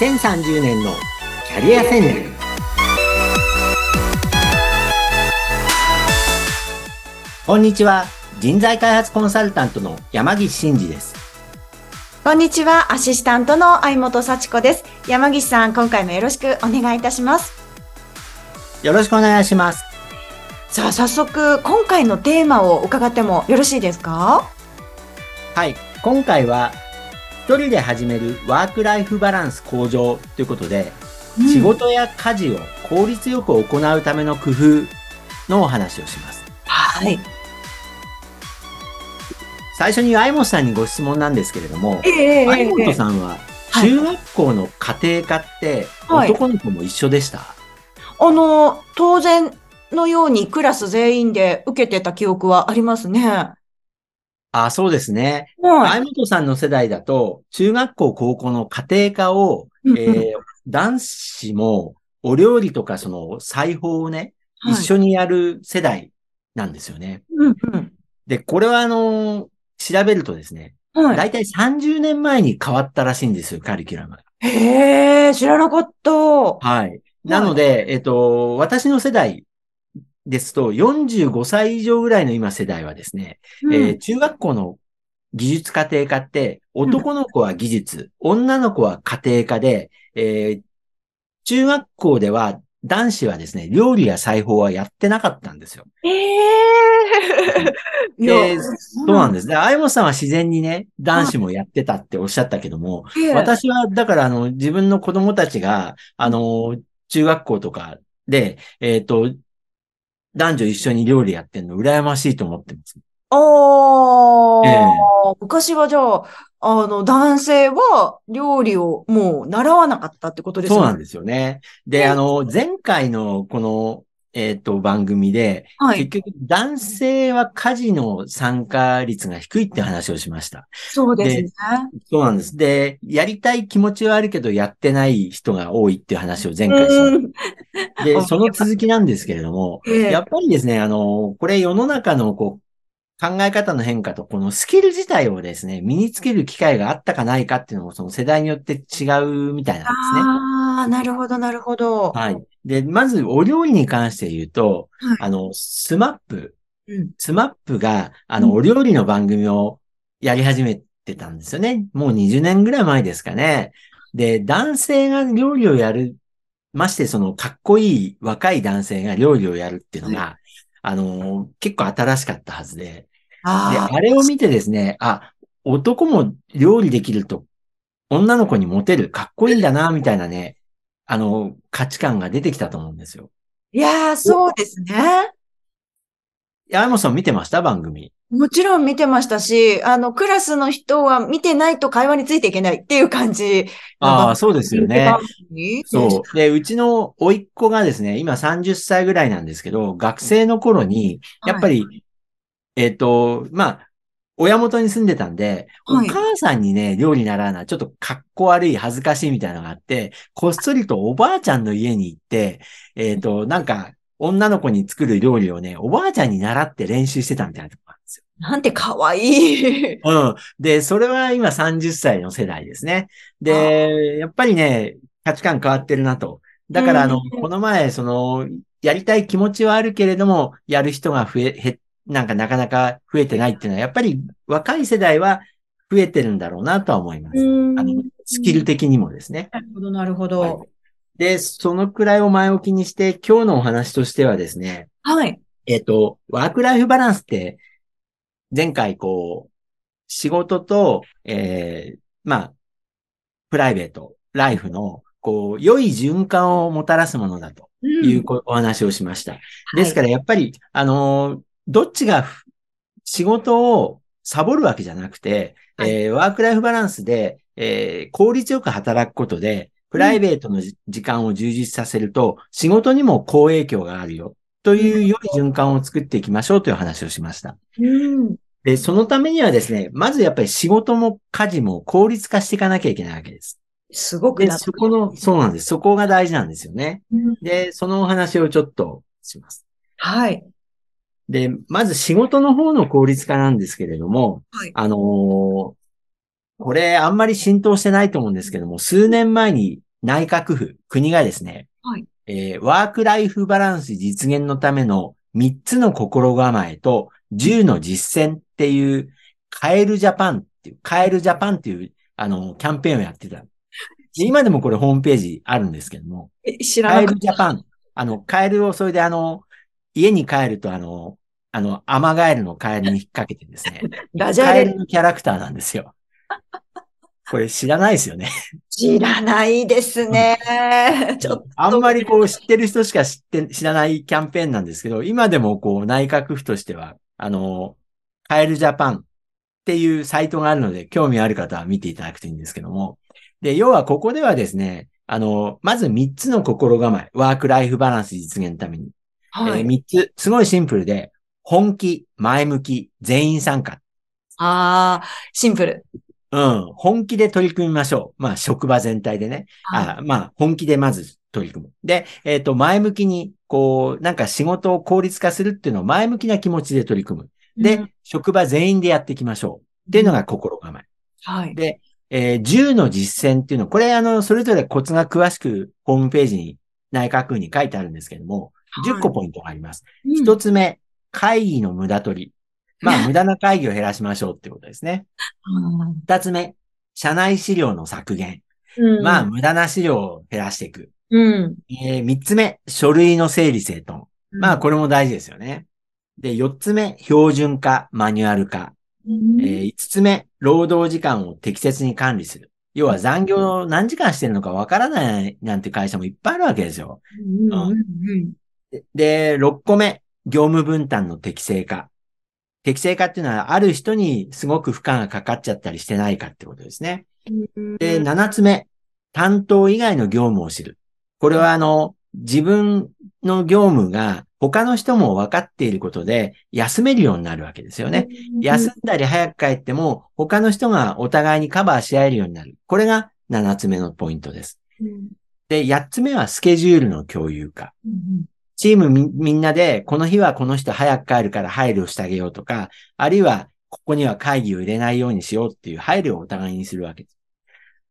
2030年のキャリア戦略。こんにちは。人材開発コンサルタントの山岸真嗣です。こんにちは。アシスタントの相本幸子です。山岸さん今回もよろしくお願いいたします。よろしくお願いします。さあ早速今回のテーマを伺ってもよろしいですかはい今回は一人で始めるワークライフバランス向上ということで、うん、仕事や家事を効率よく行うための工夫のお話をします。はい。最初に相本さんにご質問なんですけれども、えー、相本さんは中学校の家庭科って男の子も一緒でした、はい、あの、当然のようにクラス全員で受けてた記憶はありますね。あそうですね。はい。相本さんの世代だと、中学校、高校の家庭科を、えー、男子もお料理とかその裁縫をね、はい、一緒にやる世代なんですよね。うんうん、で、これはあのー、調べるとですね、はい、だいたい30年前に変わったらしいんですよ、カリキュラムが。へえ、知らなかった。はい。なので、えっと、私の世代ですと、45歳以上ぐらいの今世代はですね、うん、えー、中学校の技術家庭科って、男の子は技術、うん、女の子は家庭科で、えー、中学校では男子はですね、料理や裁縫はやってなかったんですよ。ええー、そうなんです。で、あいもさんは自然にね、男子もやってたっておっしゃったけども、私は、だから、あの、自分の子供たちが、あの、中学校とかで、えっ、ー、と、男女一緒に料理やってんの羨ましいと思ってます。ああ、えー、昔はじゃあ、あの、男性は料理をもう習わなかったってことですね。そうなんですよね。で、あの、前回のこの、えっ、ー、と、番組で、はい、結局男性は家事の参加率が低いって話をしました。そうですね。そうなんです。で、やりたい気持ちはあるけど、やってない人が多いっていう話を前回しました。で、その続きなんですけれども、えー、やっぱりですね、あの、これ世の中のこう、考え方の変化と、このスキル自体をですね、身につける機会があったかないかっていうのも、その世代によって違うみたいなんですね。ああ、なるほど、なるほど。はい。で、まず、お料理に関して言うと、はい、あの、 SMAP、うん、 SMAP が、あの、お料理の番組をやり始めてたんですよね。もう20年ぐらい前ですかね。で、男性が料理をやる、ましてそのかっこいい若い男性が料理をやるっていうのが、あの、結構新しかったはずで、あで、あれを見てですね、あ、男も料理できると、女の子にモテる、かっこいいんだな、みたいなね、あの、価値観が出てきたと思うんですよ。いやー、そうですね。山本さん見てました？番組。もちろん見てましたし、あの、クラスの人は見てないと会話についていけないっていう感じ。ああ、そうですよね。そう。で、うちの甥っ子がですね、今30歳ぐらいなんですけど、学生の頃に、やっぱり、はい、えっ、ー、と、まあ、親元に住んでたんで、はい、お母さんにね、料理習うのはちょっと格好悪い、恥ずかしいみたいなのがあって、こっそりとおばあちゃんの家に行って、えっ、ー、と、なんか、女の子に作る料理をね、おばあちゃんに習って練習してたみたいなとこあるんですよ。なんて可愛い。うん。で、それは今30歳の世代ですね。で、やっぱりね、価値観変わってるなと。だから、あの、この前、その、やりたい気持ちはあるけれども、やる人が増え、減っなんかなかなか増えてないっていうのは、やっぱり若い世代は増えてるんだろうなとは思います。あの、スキル的にもですね。なるほど、なるほど、はい。で、そのくらいを前置きにして、今日のお話としてはですね。はい。えっ、と、ワークライフバランスって、前回こう、仕事と、えー、まあ、プライベート、ライフの、こう、良い循環をもたらすものだというお話をしました。うん、ですから、やっぱり、あのー、どっちが仕事をサボるわけじゃなくて、はい、えー、ワークライフバランスで、えー、効率よく働くことで、プライベートの時間を充実させると、仕事にも好影響があるよ。という良い循環を作っていきましょうという話をしました。うん、で、そのためにはですね、まずやっぱり仕事も家事も効率化していかなきゃいけないわけです。すごくで、そこの、そうなんです。そこが大事なんですよね。うん、で、そのお話をちょっとします。はい。で、まず仕事の方の効率化なんですけれども、はい、あのー、これあんまり浸透してないと思うんですけども、数年前に内閣府、国がですね、はい。えーワークライフバランス実現のための3つの心構えと10の実践っていう、カエルジャパンっていう、カエルジャパンっていう、あの、キャンペーンをやってた。で今でもこれホームページあるんですけども、え知らカエルジャパン。あの、カエルをそれであの、家に帰るとあの、あの、アマガエルのカエルに引っ掛けてですね、た。ダジャレカエルのキャラクターなんですよ。これ知らないですよね。知らないですね。ちょっと。あんまりこう知ってる人しか知って、知らないキャンペーンなんですけど、今でもこう内閣府としては、あの、カエルジャパンっていうサイトがあるので、興味ある方は見ていただくといいんですけども。で、要はここではですね、あの、まず3つの心構え、ワークライフバランス実現のために。はい。えー3つ、すごいシンプルで、本気、前向き、全員参加。ああ、シンプル。うん、本気で取り組みましょう。まあ、職場全体でね。はあまあ、本気でまず取り組む。で、えっ、と、前向きに、こう、なんか仕事を効率化するっていうのを前向きな気持ちで取り組む。い。で、うん職場全員でやっていきましょう。っていうのが心構え。はい。で、えー10の実践っていうの、これあの、それぞれコツが詳しくホームページに内閣府に書いてあるんですけども、10個ポイントがあります。うん一つ目、会議の無駄取り。まあ、無駄な会議を減らしましょうってことですね。二つ目、社内資料の削減。うんまあ、無駄な資料を減らしていく。うん。えー三つ目、書類の整理整頓。まあ、ここれも大事ですよね。で、四つ目、標準化、マニュアル化。れ、えー五つ目、労働時間を適切に管理する。要は残業何時間してるのかわからないなんて会社もいっぱいあるわけですよ。うんうんうんでで、6個目、業務分担の適正化。適正化っていうのは、ある人にすごく負荷がかかっちゃったりしてないかってことですね。うんで、7つ目、担当以外の業務を知る。これはあの、自分の業務が他の人も分かっていることで休めるようになるわけですよね。。休んだり早く帰っても他の人がお互いにカバーし合えるようになる。これが7つ目のポイントです。うんで、8つ目はスケジュールの共有化。うんチームみみんなで、この日はこの人早く帰るから配慮してあげようとか、あるいは、ここには会議を入れないようにしようっていう配慮をお互いにするわけです。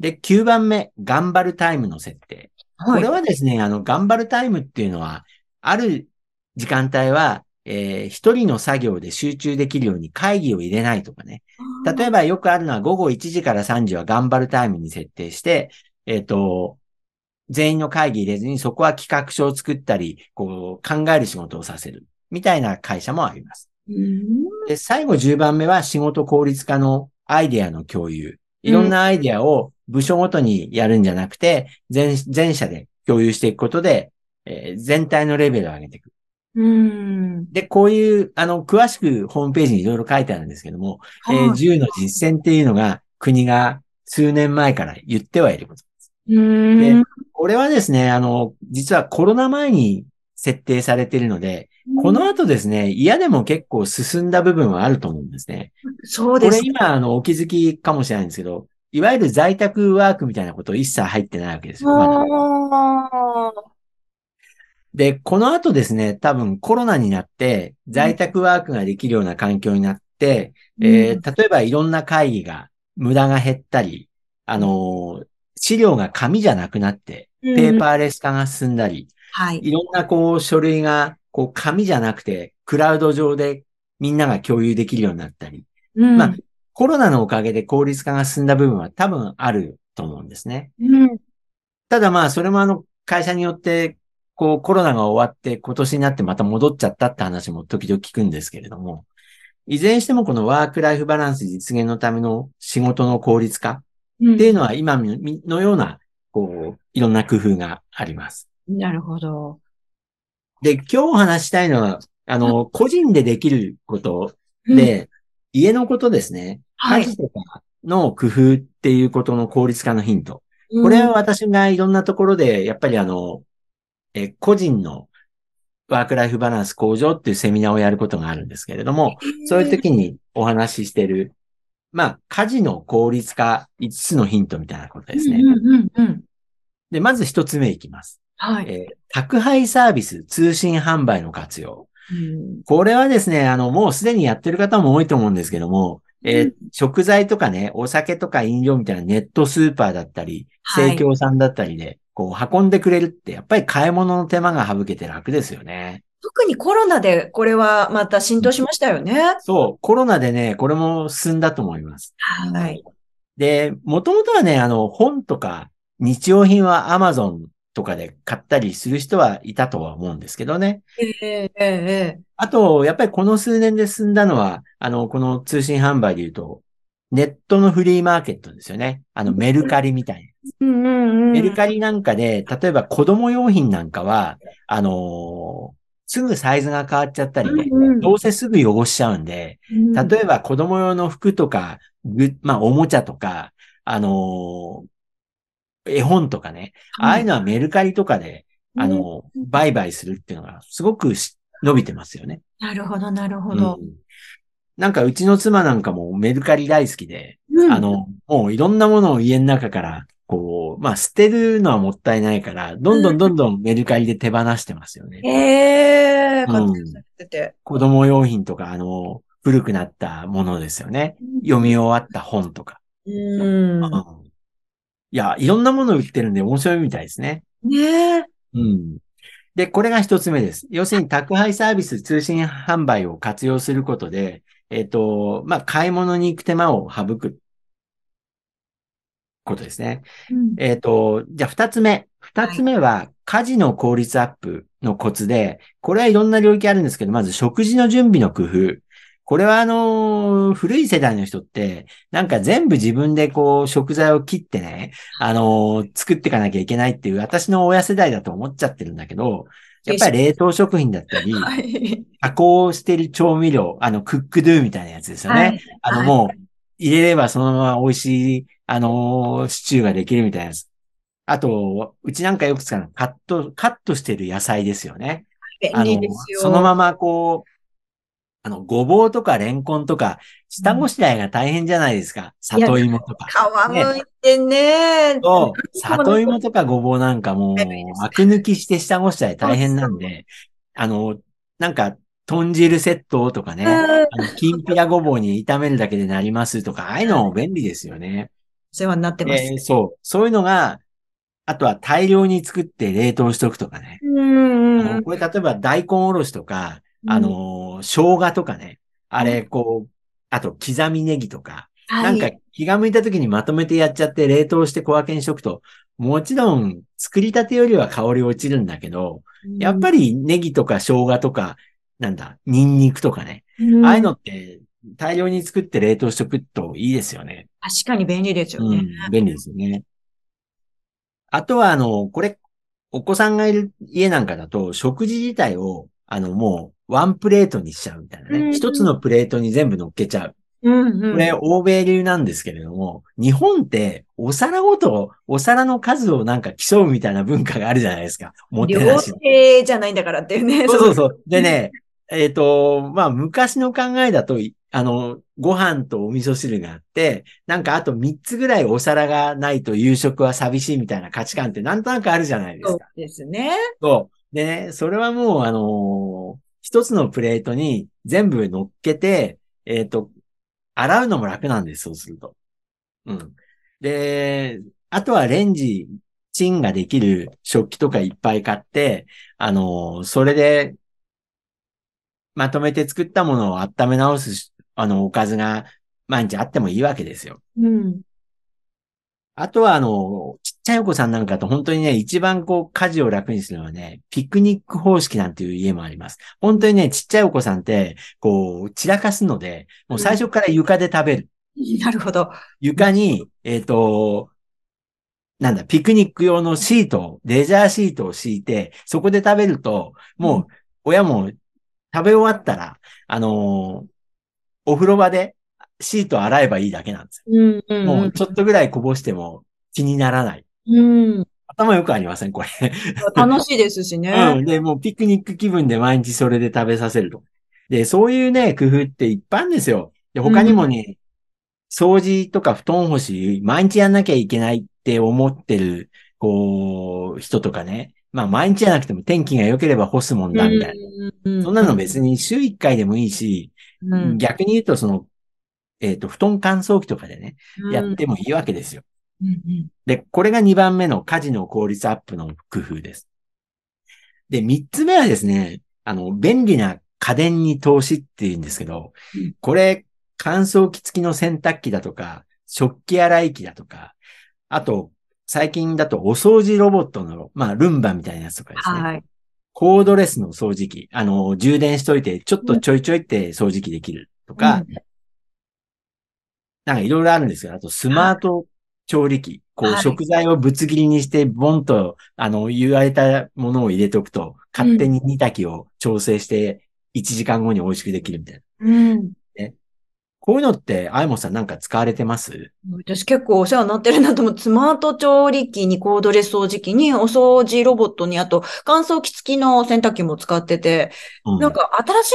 で、9番目、頑張るタイムの設定。こはいれはですね、あの、頑張るタイムっていうのは、ある時間帯は、えー一人の作業で集中できるように会議を入れないとかね。例えばよくあるのは午後1時から3時は頑張るタイムに設定して、えっ、と、全員の会議入れずにそこは企画書を作ったり、こう考える仕事をさせる。みたいな会社もあります。うんで、最後10番目は仕事効率化のアイデアの共有。いろんなアイデアを部署ごとにやるんじゃなくて、全、全社で共有していくことで、えー全体のレベルを上げていく。うん。で、こういう、あの、詳しくホームページにいろいろ書いてあるんですけども、えーはい10の実践っていうのが国が数年前から言ってはいること。うん。これはですね、あの、実はコロナ前に設定されているので、この後ですね、嫌でも結構進んだ部分はあると思うんですね。そうです。これ今、あの、お気づきかもしれないんですけど、いわゆる在宅ワークみたいなこと一切入ってないわけですよ。まで、この後ですね、多分コロナになって、在宅ワークができるような環境になって、えー例えばいろんな会議が無駄が減ったり、あのー資料が紙じゃなくなって、うんペーパーレス化が進んだり、はい。いろんなこう書類がこう紙じゃなくてクラウド上でみんなが共有できるようになったり、うんまあコロナのおかげで効率化が進んだ部分は多分あると思うんですね。うんただまあそれもあの会社によってこうコロナが終わって今年になってまた戻っちゃったって話も時々聞くんですけれども、いずれにしてもこのワークライフバランス実現のための仕事の効率化うんっていうのは今のようなこういろんな工夫があります。なるほど。で、今日お話ししたいのは、あの、個人でできることで、家のことですね。はい家事とかの工夫っていうことの効率化のヒント。うん、これは私がいろんなところで、やっぱりあの、え、個人のワークライフバランス向上っていうセミナーをやることがあるんですけれども、そういう時にお話ししてる、まあ、家事の効率化5つのヒントみたいなことですね。うんうんうんうん。で、まず1つ目いきます。はい。えー宅配サービス、通信販売の活用。うんこれはですね、あの、もうすでにやってる方も多いと思うんですけども、えー食材とかね、お酒とか飲料みたいなネットスーパーだったり、はい生協さんだったりで、こう運んでくれるって、やっぱり買い物の手間が省けて楽ですよね。特にコロナでこれはまた浸透しましたよね。そう、コロナでね、これも進んだと思います。はい。で、もともとはね、あの、本とか日用品は Amazon とかで買ったりする人はいたとは思うんですけどね。えええええあと、やっぱりこの数年で進んだのは、あの、この通信販売で言うと、ネットのフリーマーケットですよね。あの、メルカリみたいな。うんうんうん。メルカリなんかで、例えば子供用品なんかは、あのーすぐサイズが変わっちゃったりね、うんうん。どうせすぐ汚しちゃうんで、うん。例えば子供用の服とか、ぐまあ、おもちゃとか、あのー絵本とかね、ああいうのはメルカリとかで、あのー売買するっていうのがすごくし伸びてますよね。なるほど、なるほど。うん。なんかうちの妻なんかもメルカリ大好きで、うん。あの、もういろんなものを家の中から、こう、まあ捨てるのはもったいないから、どんどんどんどんメルカリで手放してますよね。ええうん活躍されてて。子供用品とか、あの、古くなったものですよね。読み終わった本とか。うん。うんいや、いろんなもの売ってるんで面白いみたいですね。ねえ。うん。で、これが一つ目です。要するに宅配サービス、通信販売を活用することで、えっ、と、まあ、買い物に行く手間を省くことですね。うんえっ、と、じゃあ二つ目。二つ目は、家事の効率アップのコツで、これはいろんな領域あるんですけど、まず食事の準備の工夫。これはあのー古い世代の人って、なんか全部自分でこう食材を切ってね、あのー作っていかなきゃいけないっていう私の親世代だと思っちゃってるんだけど、やっぱり冷凍食品だったり、はい。加工してる調味料、あの、クックドゥみたいなやつですよね。はいあの、はいもう、入れればそのまま美味しい、あのーシチューができるみたいなやつ。あと、うちなんかよく使うのはカット、カットしてる野菜ですよね。あの便利です、よ。そのままこう、あの、ごぼうとかレンコンとか、下ごしらえが大変じゃないですか。里芋とか。皮むいてね。そう、里芋とかごぼうなんかもう、アク抜きして下ごしらえ大変なんで、あの、なんか、豚汁セットとかね、うんあの、きんぴらごぼうに炒めるだけでなりますとか、ああいうのも便利ですよね。お世話になってます。えーそう。そういうのが、あとは大量に作って冷凍しとくとかね。うんこれ例えば大根おろしとか、あのー、生姜とかね。あれ、こう、あと刻みネギとか、なんか気が向いた時にまとめてやっちゃって冷凍して小分けにしとくと、もちろん作りたてよりは香り落ちるんだけど、やっぱり、りネギとか生姜とか、なんだ、ニンニクとかね。うんああいうのって大量に作って冷凍しとくといいですよね。確かに便利ですよね。うん、便利ですよね。あとは、あの、これ、お子さんがいる家なんかだと、食事自体を、あの、もう、ワンプレートにしちゃうみたいなうんね。一つのプレートに全部乗っけちゃう。うんうん。これ、欧米流なんですけれども、日本って、お皿ごと、お皿の数をなんか競うみたいな文化があるじゃないですか。もて料なし。亭じゃないんだからっていうね。そうそうそう。でね、えっ、と、まあ、昔の考えだと、いあの、ご飯とお味噌汁があって、なんかあと3つぐらいお皿がないと夕食は寂しいみたいな価値観ってなんとなくあるじゃないですそうか。ですね。そう。でね、それはもう、あのー一つのプレートに全部乗っけて、えっ、と、洗うのも楽なんです、そうすると。うん。で、あとはレンジ、チンができる食器とかいっぱい買って、あのーそれで、まとめて作ったものを温め直すし、あの、おかずが毎日あってもいいわけですよ。うん。あとは、あの、ちっちゃいお子さんなんかと本当にね、一番こう、家事を楽にするのはね、ピクニック方式なんていう家もあります。本当にね、ちっちゃいお子さんって、こう、散らかすので、もう最初から床で食べる。なるほど。床に、えっ、と、なんだ、ピクニック用のシートを、レジャーシートを敷いて、そこで食べると、もう、親も食べ終わったら、あのーお風呂場でシート洗えばいいだけなんですよ。うんうんもう、ちょっとぐらいこぼしても気にならない。うん。頭よくありません、これ。楽しいですしね。うん。で、もうピクニック気分で毎日それで食べさせると。で、そういうね、工夫っていっぱいあるんですよ。で、他にもね、掃除とか布団干し、毎日やんなきゃいけないって思ってる、こう、人とかね。まあ、毎日じゃなくても天気が良ければ干すもんだ、みたいな。なそんなの別に週1回でもいいし、うん。逆に言うとその、えっ、と、布団乾燥機とかでね、やってもいいわけですよ。うんうんで、これが2番目の家事の効率アップの工夫です。で、3つ目はですね、あの、便利な家電に投資って言うんですけどうん、これ、乾燥機付きの洗濯機だとか、食器洗い機だとか、あと、最近だとお掃除ロボットの、まあ、ルンバみたいなやつとかですね。はい。コードレスの掃除機。あの、充電しといて、ちょっとちょいちょいって掃除機できるとか、なんかいろいろあるんですよ。あと、スマート調理器。こう、はい食材をぶつ切りにして、ボンと、あの、言われたものを入れておくと、勝手に煮炊きを調整して、1時間後に美味しくできるみたいな。うん。こういうのって、あいもさんなんか使われてます？私結構お世話になってるなと思って、スマート調理器にコードレス掃除機にお掃除ロボットに、あと乾燥機付きの洗濯機も使ってて、うん。なんか新しい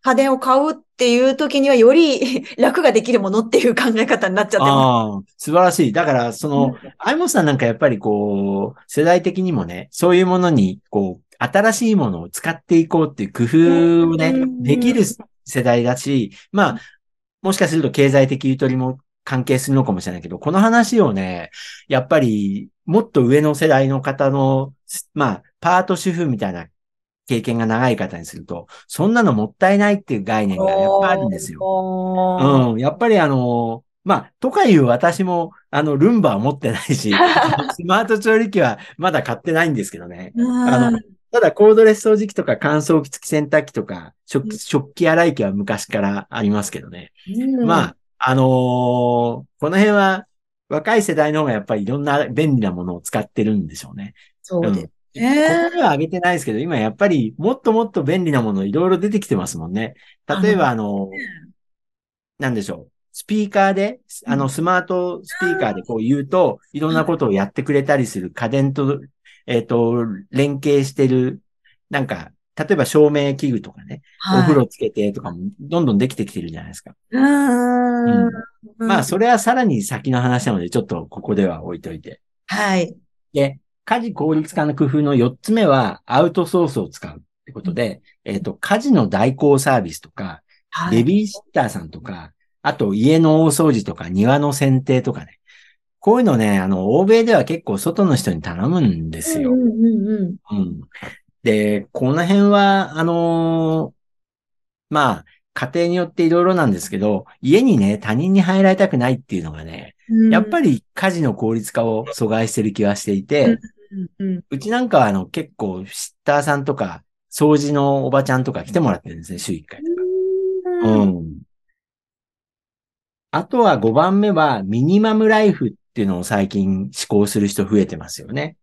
家電を買うっていう時にはより 楽ができるものっていう考え方になっちゃってまああ、素晴らしい。だから、その、あいもさんなんかやっぱりこう、世代的にもね、そういうものに、こう、新しいものを使っていこうっていう工夫をねうん、できる世代だし、まあ、もしかすると経済的ゆとりも関係するのかもしれないけど、この話をね、やっぱり、もっと上の世代の方の、まあ、パート主婦みたいな経験が長い方にすると、そんなのもったいないっていう概念がやっぱあるんですよ。よ。うん。やっぱりあの、まあ、とかいう私も、あの、ルンバは持ってないし、スマート調理器はまだ買ってないんですけどね。うん。あのただ、コードレス掃除機とか乾燥機付き洗濯機とか、食食器洗い機は昔からありますけどね。うんまあ、あのーこの辺は若い世代の方がやっぱりいろんな便利なものを使ってるんでしょうね。そうです。ここでは上げてないですけど、今やっぱりもっともっと便利なものいろいろ出てきてますもんね。例えばあの、なんでしょう。スピーカーで、あの、うんスマートスピーカーでこう言うと、いろんなことをやってくれたりする家電と、えっ、と、連携してる、なんか、例えば照明器具とかね、お風呂つけてとかもどんどんできてきてるじゃないですか。はい。うん。うんまあ、それはさらに先の話なので、ちょっとここでは置いといて。はい。で、家事効率化の工夫の4つ目は、アウトソースを使うってことで、えっ、と、家事の代行サービスとか、はい。ベビーシッターさんとか、あと家の大掃除とか庭の剪定とかね。こういうのね、あの、欧米では結構外の人に頼むんですよ。うんうんうんうん。で、この辺は、あのーまあ、家庭によっていろいろなんですけど、家にね、他人に入られたくないっていうのがね、うん。やっぱり家事の効率化を阻害してる気はしていて、うちなんかはあの結構シッターさんとか、掃除のおばちゃんとか来てもらってるんですね、週1回とか。うん。うん。あとは5番目はミニマムライフっていうのを最近施行する人増えてますよね。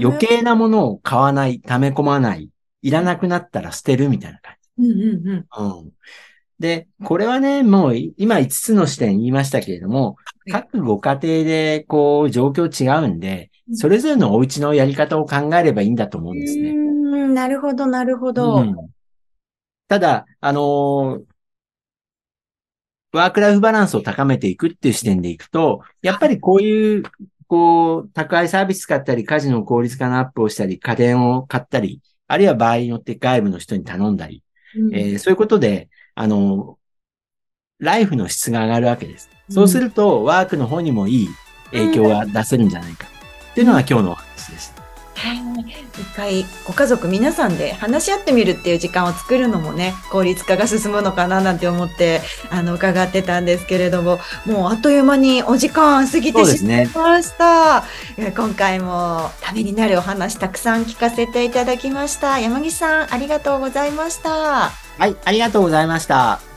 余計なものを買わない、溜め込まない、いらなくなったら捨てるみたいな感うんうんうん。じ。うん。で、これはね、もうい今5つの視点言いましたけれども、はい各ご家庭でこう状況違うんで、それぞれのお家のやり方を考えればいいんだと思うんですね。うん、なるほど、なるほど。うんただ、あのーワークライフバランスを高めていくっていう視点でいくと、やっぱりこういう、こう、宅配サービス使ったり、家事の効率化のアップをしたり、家電を買ったり、あるいは場合によって外部の人に頼んだり、うんえーそういうことで、あのーライフの質が上がるわけです。そうすると、ワークの方にもいい影響が出せるんじゃないか。っていうのが今日のお話でした。はい。一回、ご家族皆さんで話し合ってみるっていう時間を作るのもね、効率化が進むのかななんて思って、あの、伺ってたんですけれども、もうあっという間にお時間過ぎてし。まいました。え今回もためになるお話たくさん聞かせていただきました。山岸さん、ありがとうございました。はい、ありがとうございました。